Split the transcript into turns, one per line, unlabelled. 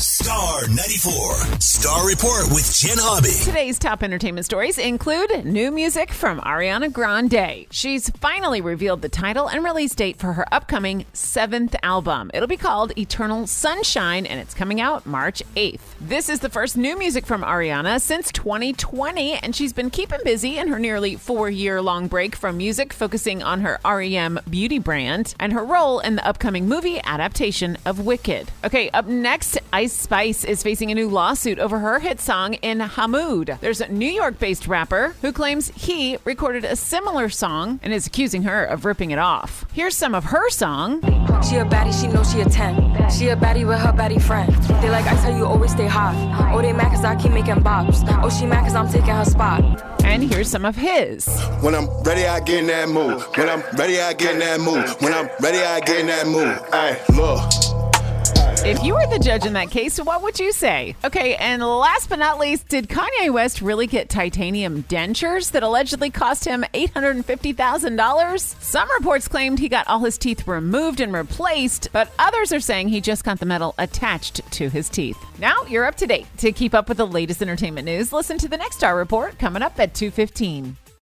Star 94. Star Report with Jen Hobby.
Today's top entertainment stories include new music from Ariana Grande. She's finally revealed the title and release date for her upcoming seventh album. It'll be called Eternal Sunshine and it's coming out March 8th. This is the first new music from Ariana since 2020, and she's been keeping busy in her nearly four year long break from music, focusing on her REM beauty brand and her role in the upcoming movie adaptation of Wicked. Okay, up next, Ice Spice is facing a new lawsuit over her hit song In Ha Mood. There's a New York based rapper who claims he recorded a similar song and is accusing her of ripping it off. Here's some of her song.
She a baddie, she know she a 10. She a baddie with her baddie friend. They like I tell you always stay hot. Oh, they mad cause I keep making bops. Oh, she mad cause I'm taking her spot.
And here's some of his.
When I'm ready, I get in that mood. When I'm ready, I get in that mood. When I'm ready, I get in that mood. Hey, look.
If you were the judge in that case, what would you say? Okay, and last but not least, did Kanye West really get titanium dentures that allegedly cost him $850,000? Some reports claimed he got all his teeth removed and replaced, but others are saying he just got the metal attached to his teeth. Now you're up to date. To keep up with the latest entertainment news, listen to the next Star Report coming up at 2:15.